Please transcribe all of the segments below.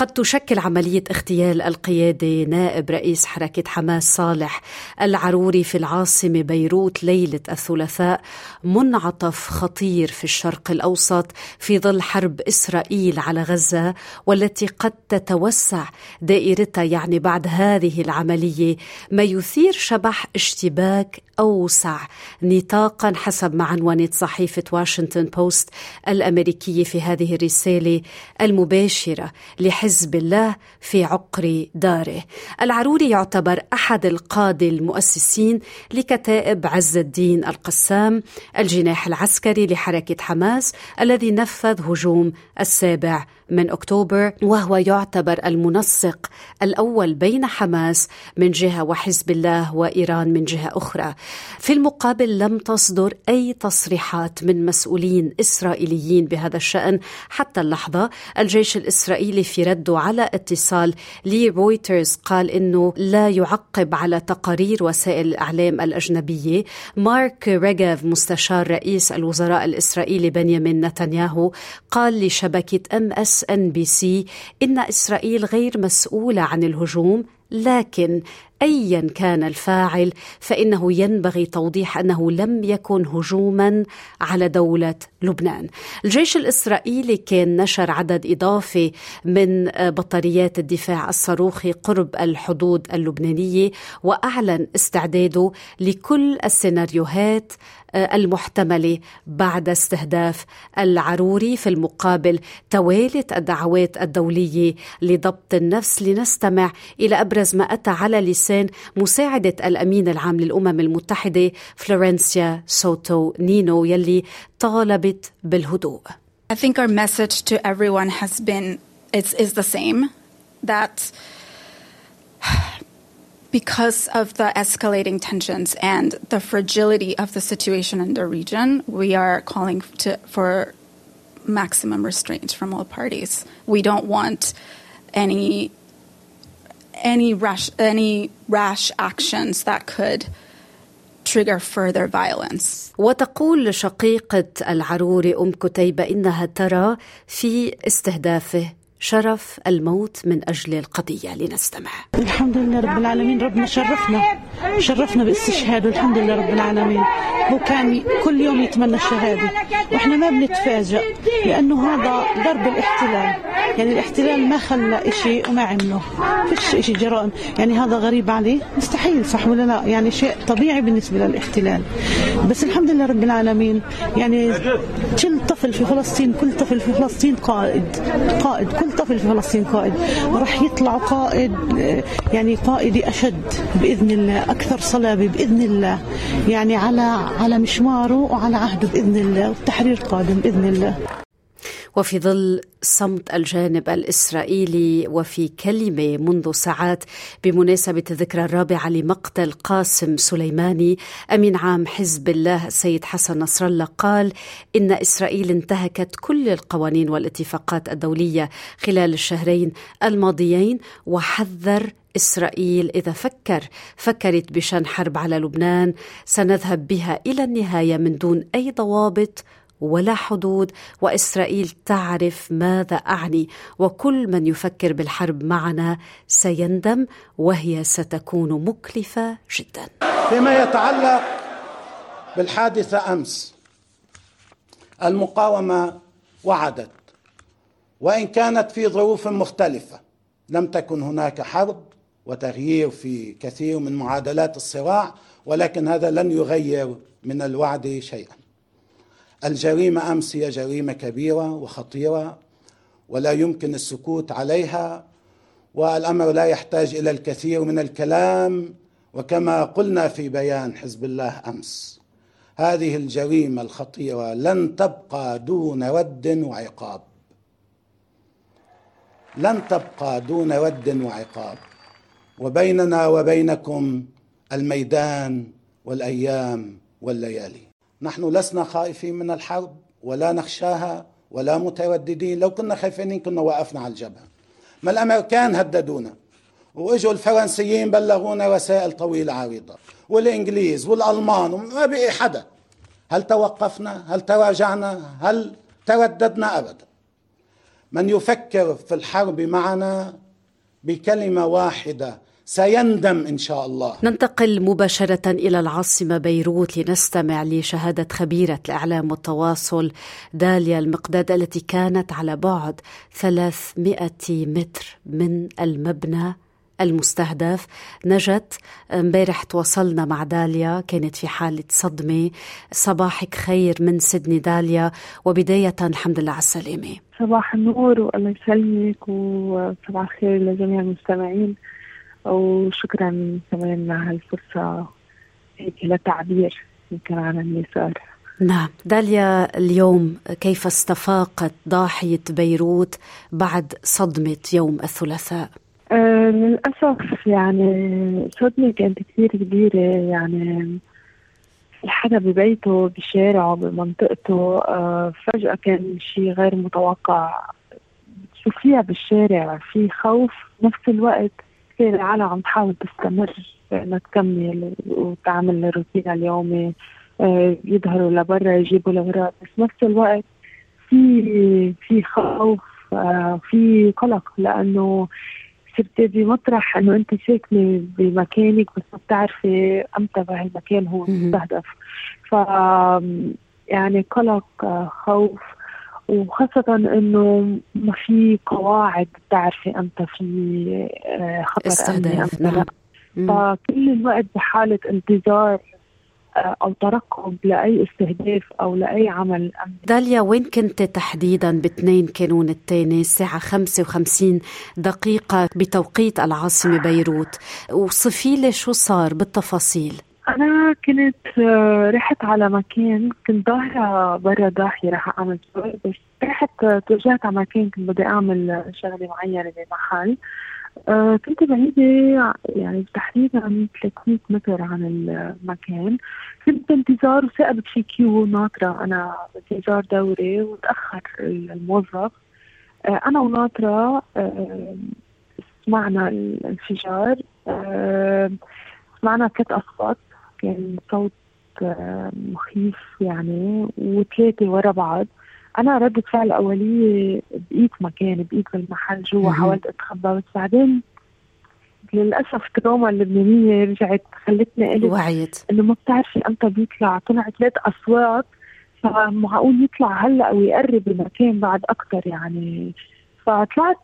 قد تشكل عملية اغتيال القيادي نائب رئيس حركة حماس صالح العروري في العاصمة بيروت ليلة الثلاثاء منعطف خطير في الشرق الأوسط في ظل حرب إسرائيل على غزة والتي قد تتوسع دائرتها يعني بعد هذه العملية. ما يثير شبح اشتباك أوسع نطاقا حسب ما عنونت صحيفة واشنطن بوست الأمريكية في هذه الرسالة المباشرة لحزب الله في عقر داره. العروري يعتبر أحد القادة المؤسسين لكتائب عز الدين القسام الجناح العسكري لحركة حماس الذي نفذ هجوم السابع من أكتوبر وهو يعتبر المنسق الأول بين حماس من جهة وحزب الله وإيران من جهة أخرى. في المقابل لم تصدر أي تصريحات من مسؤولين إسرائيليين بهذا الشأن حتى اللحظة، الجيش الإسرائيلي في رده على اتصال لرويترز قال إنه لا يعقب على تقارير وسائل الإعلام الأجنبية. مارك ريجاف مستشار رئيس الوزراء الإسرائيلي بنيامين نتنياهو قال لشبكة أم اس ان بي سي إن إسرائيل غير مسؤولة عن الهجوم لكن ايا كان الفاعل فإنه ينبغي توضيح أنه لم يكن هجوما على دولة لبنان. الجيش الإسرائيلي كان نشر عدد إضافي من بطاريات الدفاع الصاروخي قرب الحدود اللبنانية وأعلن استعداده لكل السيناريوهات المحتملة بعد استهداف العروري في المقابل توالت الدعوات الدولية لضبط النفس لنستمع إلى أبرز ما أتى على لسان مساعده الامين العام للامم المتحده فلورنسيا سوتو نينو يلي طالبت بالهدوء. I think our message to everyone has been it's, is the same that because of the escalating tensions and the fragility of the situation in the region, we are calling to, for maximum restraint from all parties. We don't want any any rash any rash actions that could trigger further violence. وتقول شقيقة العروري أم كتيبة إنها ترى في استهدافه شرف الموت من أجل القضية لنستمع. الحمد لله رب العالمين. ربنا شرفنا. شرفنا باستشهاده الحمد لله رب العالمين. هو كان كل يوم يتمنى الشهادة. وإحنا ما بنتفاجأ لأنه هذا ضرب الاحتلال. يعني الاحتلال ما خلى إشي وما عمله فيش إشي جرائم. يعني هذا غريب عليه؟ مستحيل صح ولا لا؟ يعني شيء طبيعي بالنسبة للاحتلال. بس الحمد لله رب العالمين. يعني كل طفل في فلسطين كل طفل في فلسطين قائد. قائد. كل طفل في فلسطين قائد. راح يطلع قائد يعني قائد أشد بإذن الله. أكثر صلابة بإذن الله. يعني على على مشواره وعلى عهده بإذن الله والتحرير قادم بإذن الله. وفي ظل صمت الجانب الإسرائيلي وفي كلمة منذ ساعات بمناسبة الذكرى الرابعة لمقتل قاسم سليماني أمين عام حزب الله السيد حسن نصر الله قال إن إسرائيل انتهكت كل القوانين والاتفاقات الدولية خلال الشهرين الماضيين وحذر إسرائيل إذا فكر فكرت بشان حرب على لبنان سنذهب بها إلى النهاية من دون أي ضوابط ولا حدود وإسرائيل تعرف ماذا أعني وكل من يفكر بالحرب معنا سيندم وهي ستكون مكلفة جدا. فيما يتعلق بالحادثة أمس المقاومة وعدت وإن كانت في ظروف مختلفة لم تكن هناك حرب وتغيير في كثير من معادلات الصراع ولكن هذا لن يغير من الوعد شيئا الجريمة أمس هي جريمة كبيرة وخطيرة ولا يمكن السكوت عليها والأمر لا يحتاج إلى الكثير من الكلام وكما قلنا في بيان حزب الله أمس هذه الجريمة الخطيرة لن تبقى دون ود وعقاب. لن تبقى دون ود وعقاب. وبيننا وبينكم الميدان والأيام والليالي. نحن لسنا خائفين من الحرب ولا نخشاها ولا مترددين. لو كنا خايفين كنا وقفنا على الجبهة. ما الأمريكان هددونا. وإجوا الفرنسيين بلغونا رسائل طويلة عريضة. والإنجليز والألمان وما بقي حدا. هل توقفنا؟ هل تراجعنا؟ هل ترددنا؟ أبدا. من يفكر في الحرب معنا بكلمة واحدة. سيندم إن شاء الله. ننتقل مباشرة إلى العاصمة بيروت لنستمع لشهادة خبيرة الإعلام والتواصل داليا المقداد التي كانت على بعد 300 متر من المبنى المستهدف. نجت امبارح تواصلنا مع داليا كانت في حالة صدمة. صباحك خير من سيدني داليا وبداية الحمد لله على السلامة. صباح النور والله يسلمك وصباح الخير لجميع المستمعين. وشكرا كمان على هالفرصة هيك للتعبير يمكن عن اللي صار نعم. داليا اليوم كيف استفاقت ضاحية بيروت بعد صدمة يوم الثلاثاء؟ أه للأسف يعني صدمة كانت كثير كبيرة. يعني حدا ببيته بشارعه بمنطقته. أه فجأة كان شيء غير متوقع. بتشوفيها بالشارع في خوف نفس الوقت. العالم عم تحاول تستمر انها تكمل وتعمل الروتين اليومي آه، يظهروا لبرا يجيبوا الاوراق بس نفس الوقت في في خوف آه، في قلق لأنه صرتي بمطرح إنه أنت ساكنة بمكانك بس ما بتعرفي أمتى بهالمكان هو مستهدف ف يعني قلق آه، خوف وخاصة إنه ما في قواعد تعرفي إمتى في آه، خطر استهداف نعم. فكل الوقت بحالة انتظار آه، أو ترقب لأي استهداف أو لأي عمل. امني داليا وين كنت تحديدا ب 2 كانون الثاني الساعة 55 دقيقة بتوقيت العاصمة بيروت؟ وصفي لي شو صار بالتفاصيل؟ أنا كنت آه، رحت على مكان كنت ظاهرة برا ضاحية رح أعمل شغل بس رحت آه، توجهت على مكان كنت بدي أعمل شغلة معينة بمحل. آه كنت بعيدة يعني تقريبا 300 متر عن المكان. كنت بانتظار وثاقبت في كيو ناطرة. أنا بانتظار دوري وتأخر الموظف. آه أنا وناطرة آه سمعنا الانفجار. آه سمعنا ثلاث أصوات. كان صوت آه، مخيف يعني وثلاثة ورا بعض. أنا ردة فعل أولية بقيت مكان بقيت بالمحل جوا حاولت أتخبى. بس بعدين للأسف تروما اللبنانية رجعت خلتني قلت وعيت. إنه ما بتعرفي أمتى بيطلع. طلع ثلاث أصوات فمعقول يطلع هلأ ويقرب المكان بعد أكثر يعني. فطلعت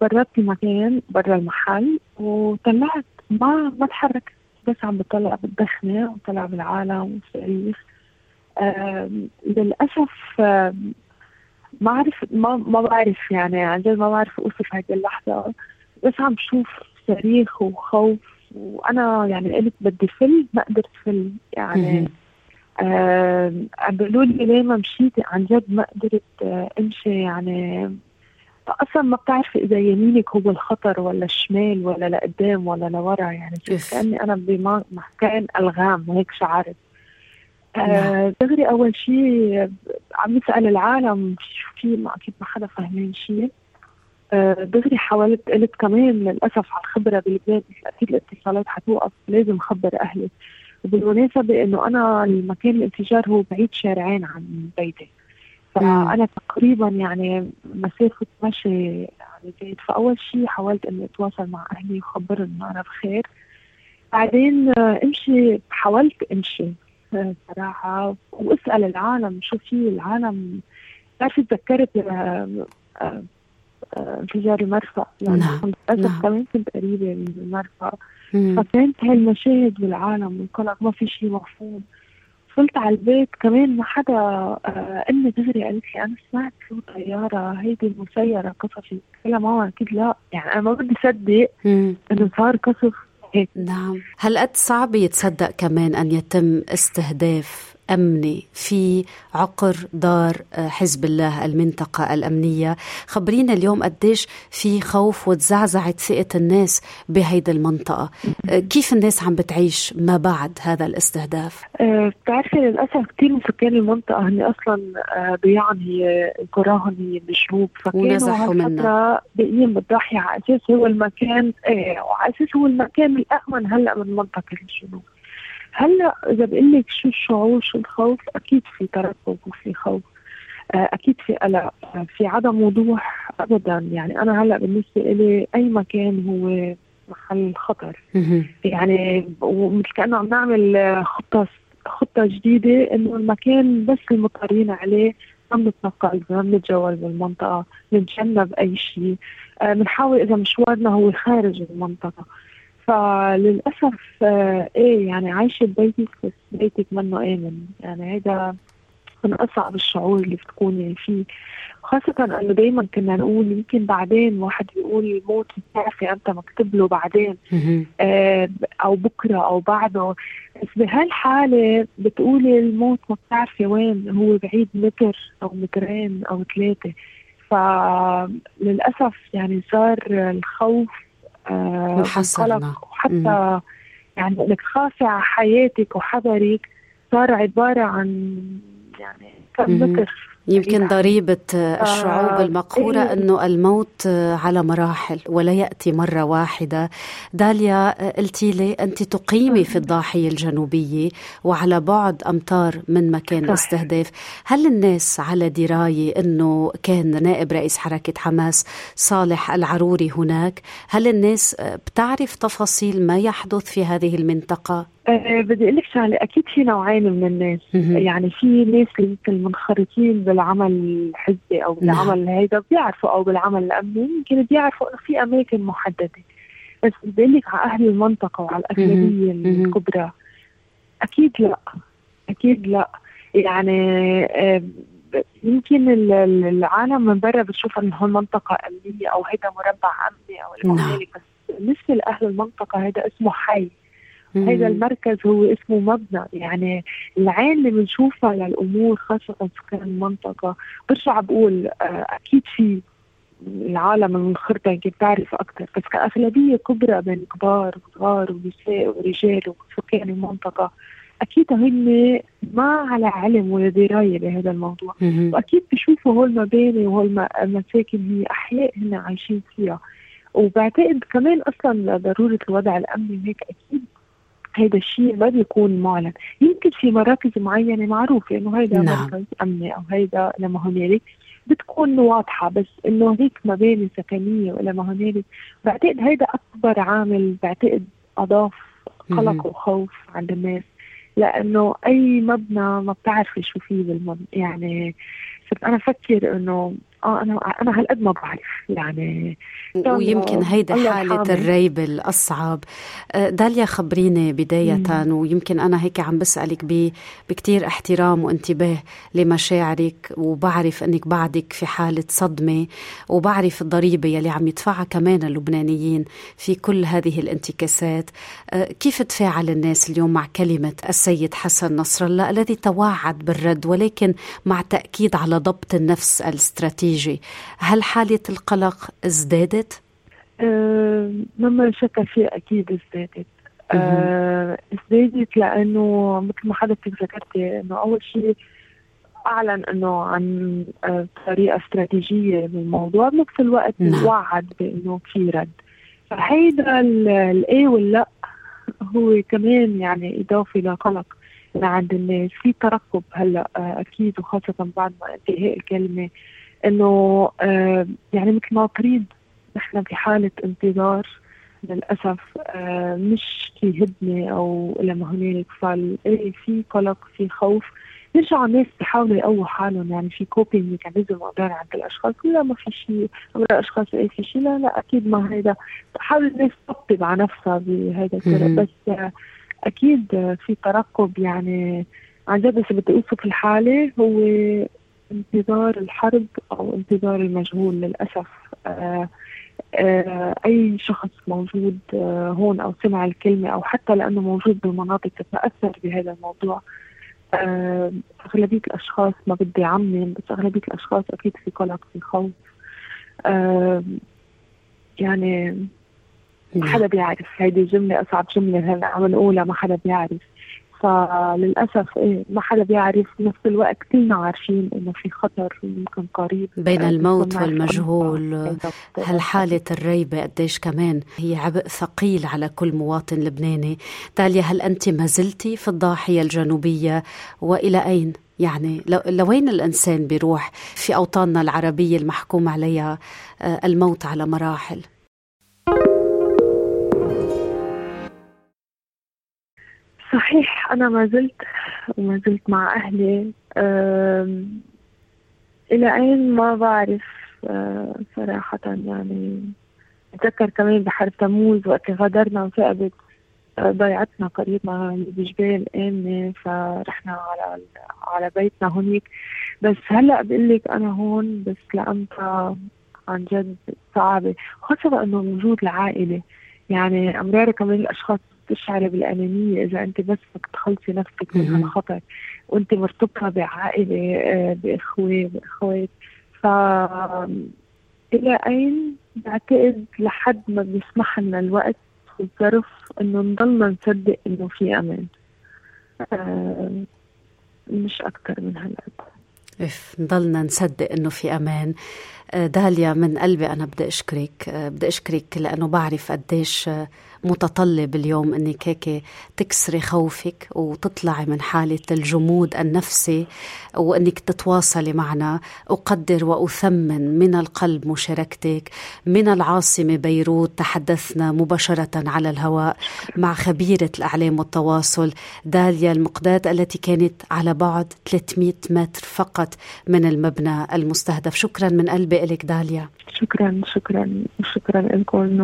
برات المكان برا المحل وطلعت. ما ما تحركت بس عم بطلع بالدخنة وطلع بالعالم والصريخ للأسف ما أعرف ما ما بعرف يعني عن جد ما بعرف أوصف هذه اللحظة. بس عم بشوف صريخ وخوف وأنا يعني قلت بدي فل ما قدرت فل يعني عم بيقولوا لي ليه ما مشيتي عن جد ما قدرت آه، أمشي. يعني أصلا ما بتعرفي إذا يمينك هو الخطر ولا الشمال ولا لقدام ولا لورا يعني كاني أنا بمكان ألغام هيك شعرت. آه نعم. دغري أول شيء عم يسأل العالم شو في ما أكيد ما حدا فاهمين شيء آه دغري حاولت قلت كمان للأسف على الخبرة بلبنان أكيد الاتصالات حتوقف لازم خبر أهلي. وبالمناسبة إنه أنا المكان الانفجار هو بعيد شارعين عن بيتي. فأنا تقريبا يعني مسافة مشي يعني زيت فأول شيء حاولت إني أتواصل مع أهلي وخبرهم إنه أنا بخير. بعدين آه، امشي حاولت امشي آه، صراحة. واسأل العالم شو في العالم. بتعرفي تذكرت آه، انفجار المرفأ. يعني نعم. للاسف نعم. كمان كنت قريبة من المرفأ. فكانت هاي المشاهد بالعالم والقلق ما في شيء مفهوم. وصلت على البيت كمان ما حدا آه أمي دغري قالت لي أنا سمعت صوت طيارة هيدي المسيرة قصفت. قلت ماما أكيد لا. يعني أنا ما بدي اصدق إنه صار قصف هيك. نعم. هل قد صعب يتصدق كمان أن يتم استهداف أمني في عقر دار آه، حزب الله المنطقة الأمنية. خبرينا اليوم قديش في خوف وتزعزعت ثقة الناس بهيدي المنطقة. آه، كيف الناس عم بتعيش ما بعد هذا الاستهداف؟ أه بتعرفي للأسف كثير من سكان المنطقة هن أصلا ضياعهم هي قراهم هي بالجنوب فكانوا هالفترة باقيين بالضاحية على أساس هو المكان إيه وعلى أساس هو المكان الأأمن هلأ من منطقة الجنوب. هلا إذا بقول لك شو الشعور شو الخوف؟ أكيد في ترقب وفي خوف. آه، أكيد في قلق. آه، في عدم وضوح ابدا. يعني أنا هلا بالنسبة لي أي مكان هو محل خطر. يعني ومثل كأنه عم نعمل خطة خطة جديدة إنه المكان بس المضطرين عليه ما بنتنقل ما بنتجول بالمنطقة نتجنب أي شيء. بنحاول آه إذا مشوارنا هو خارج المنطقة. فللأسف آه إيه يعني عايشة ببيتك بس بيتك منه آمن. يعني هيدا من أصعب الشعور اللي بتكوني فيه خاصة إنه دايما كنا نقول يمكن بعدين واحد بيقول الموت بتعرفي أنت مكتوب له بعدين. آه أو بكرة أو بعده. بس بهالحالة بتقولي الموت ما بتعرفي وين هو بعيد متر أو مترين أو ثلاثة. فللأسف يعني صار الخوف آه محصل وحتى يعني إنك تخافي على حياتك وحذرك صار عبارة عن يعني كم متر يمكن ضريبة الشعوب آه، المقهورة إيه. أنه الموت على مراحل ولا يأتي مرة واحدة. داليا قلتي لي أنت تقيمي في الضاحية الجنوبية وعلى بعد أمتار من مكان الاستهداف هل الناس على دراية أنه كان نائب رئيس حركة حماس صالح العروري هناك؟ هل الناس بتعرف تفاصيل ما يحدث في هذه المنطقة؟ أه بدي أقول لك شغلة أكيد في نوعين من الناس. يعني في ناس اللي يمكن منخرطين بالعمل الحزبي أو نعم. بالعمل هيدا بيعرفوا أو بالعمل الأمني يمكن بيعرفوا إنه في أماكن محددة. بس بدي أقول لك على أهل المنطقة وعلى الاغلبيه الكبرى أكيد لا. أكيد لا. يعني أه يمكن العالم من برا بتشوف إنه هون منطقة أمنية أو هيدا مربع أمني أو نعم. بس بالنسبة لأهل المنطقة هيدا اسمه حي. هذا المركز هو اسمه مبنى. يعني العين اللي بنشوفها للأمور خاصة سكان المنطقة برجع بقول آه، أكيد في العالم المنخرطه يمكن بتعرف أكثر بس كأغلبية كبرى بين كبار وصغار ونساء ورجال وسكان المنطقة أكيد هن ما على علم ولا دراية بهذا الموضوع. وأكيد بشوفوا هول المباني وهول المساكن هي أحياء هن عايشين فيها. وبعتقد كمان أصلا ضروره الوضع الأمني هيك أكيد هيدا الشيء ما بيكون معلن. يمكن في مراكز معينة معروفة إنه هيدا نعم. مركز أمني أو هيدا لما هنالك بتكون واضحة بس إنه هيك مباني سكنية ولا ما هنالك بعتقد هيدا أكبر عامل بعتقد أضاف قلق وخوف عند الناس لأنه أي مبنى ما بتعرفي شو فيه بالمبنى. يعني صرت أنا أفكر إنه آه أنا أنا هالقد ما بعرف يعني ويمكن هيدا حالة الريب الأصعب. آه، داليا خبريني بداية مم. ويمكن أنا هيك عم بسألك بكتير احترام وانتباه لمشاعرك وبعرف أنك بعدك في حالة صدمة وبعرف الضريبة يلي عم يدفعها كمان اللبنانيين في كل هذه الانتكاسات. آه، كيف تفاعل الناس اليوم مع كلمة السيد حسن نصر الله الذي توعد بالرد ولكن مع تأكيد على ضبط النفس الاستراتيجي؟ هل حالة القلق ازدادت؟ أه مما شك فيه أكيد ازدادت أه ازدادت لأنه مثل ما حضرتك ذكرتي إنه أول شيء أعلن إنه عن آه، طريقة استراتيجية بالموضوع بنفس الوقت نعم. وعد بإنه في رد فهيدا الاي واللأ هو كمان يعني إضافة لقلق لعند الناس في ترقب هلأ آه، أكيد وخاصة بعد ما انتهاء الكلمة إنه آه يعني مثل ما تريد نحن في حاله انتظار للأسف آه مش في هدنة أو إلى ما هنالك. فال في قلق في خوف. يرجعوا الناس بيحاولوا يقووا حالهم. يعني في coping mechanism مقدار عند الأشخاص. لا ما في شيء أمر الأشخاص إيه في شيء لا لا أكيد ما هيدا. بحاول الناس تطبطب على نفسها بهذا الطرق بس آه أكيد في ترقب. يعني عن جد بس بدي أوصف الحالة. هو انتظار الحرب أو انتظار المجهول للأسف. آه آه أي شخص موجود آه هون أو سمع الكلمة أو حتى لأنه موجود بالمناطق تتأثر بهذا الموضوع. أغلبية الأشخاص ما بدي عمم بس أغلبية الأشخاص أكيد في قلق في خوف. يعني ما حدا بيعرف. هيدي الجملة أصعب جملة هلا عم نقولها ما حدا بيعرف. فللأسف إيه ما حدا بيعرف بنفس الوقت كلنا عارفين إنه في خطر يمكن قريب. بين الموت والمجهول. هالحالة الريبة قديش كمان هي عبء ثقيل على كل مواطن لبناني؟ تاليا هل أنت ما زلتي في الضاحية الجنوبية؟ وإلى أين؟ يعني لوين الإنسان بيروح في أوطاننا العربية المحكوم عليها آه، الموت على مراحل؟ صحيح أنا ما زلت وما زلت مع أهلي. إلى أين ما بعرف أه، صراحة يعني أتذكر كمان بحرب تموز وقت غادرنا أه، ضيعتنا قريبنا بجبال آمنة فرحنا على على بيتنا هونيك بس هلأ بقول لك أنا هون بس لقمتها عن جد صعبة خاصة إنه وجود العائلة. يعني أمرار كمان الأشخاص تشعري بالأنانية. إذا أنت بس بدك تخلصي نفسك من هالخطر وأنت مرتبطة بعائلة آه، بإخوة بإخوات ف إلى أين بعتقد لحد ما بيسمح لنا الوقت والظرف إنه نضلنا نصدق إنه في أمان. آه، مش أكثر من هالقد. إف نضلنا نصدق إنه في أمان. داليا من قلبي أنا بدي أشكرك بدي أشكرك لأنه بعرف قديش متطلب اليوم إنك هيك تكسري خوفك وتطلعي من حالة الجمود النفسي وإنك تتواصلي معنا. أقدر وأثمن من القلب مشاركتك من العاصمة بيروت تحدثنا مباشرة على الهواء مع خبيرة الأعلام والتواصل داليا المقداد التي كانت على بعد 300 متر فقط من المبنى المستهدف. شكرا من قلبي. لك داليا. شكرا شكرا شكرا لكم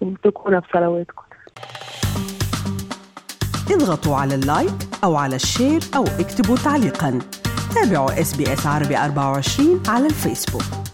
وتكونوا بصلواتكم. اضغطوا على ال like أو على ال share أو اكتبوا تعليقا. تابعوا SBS عربي 24 على الفيسبوك.